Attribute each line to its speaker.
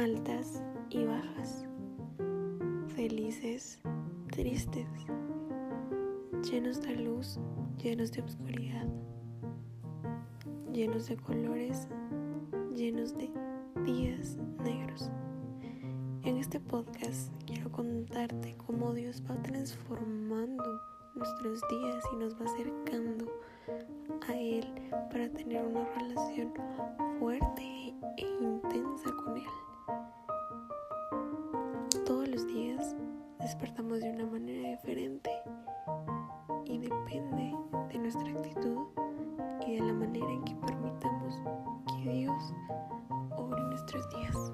Speaker 1: altas y bajas, felices, tristes, llenos de luz, llenos de oscuridad, llenos de colores, llenos de días negros. En este podcast quiero contarte cómo Dios va transformando nuestros días y nos va acercando a Él para tener una relación fuerte días despertamos de una manera diferente y depende de nuestra actitud y de la manera en que permitamos que Dios obre nuestros días.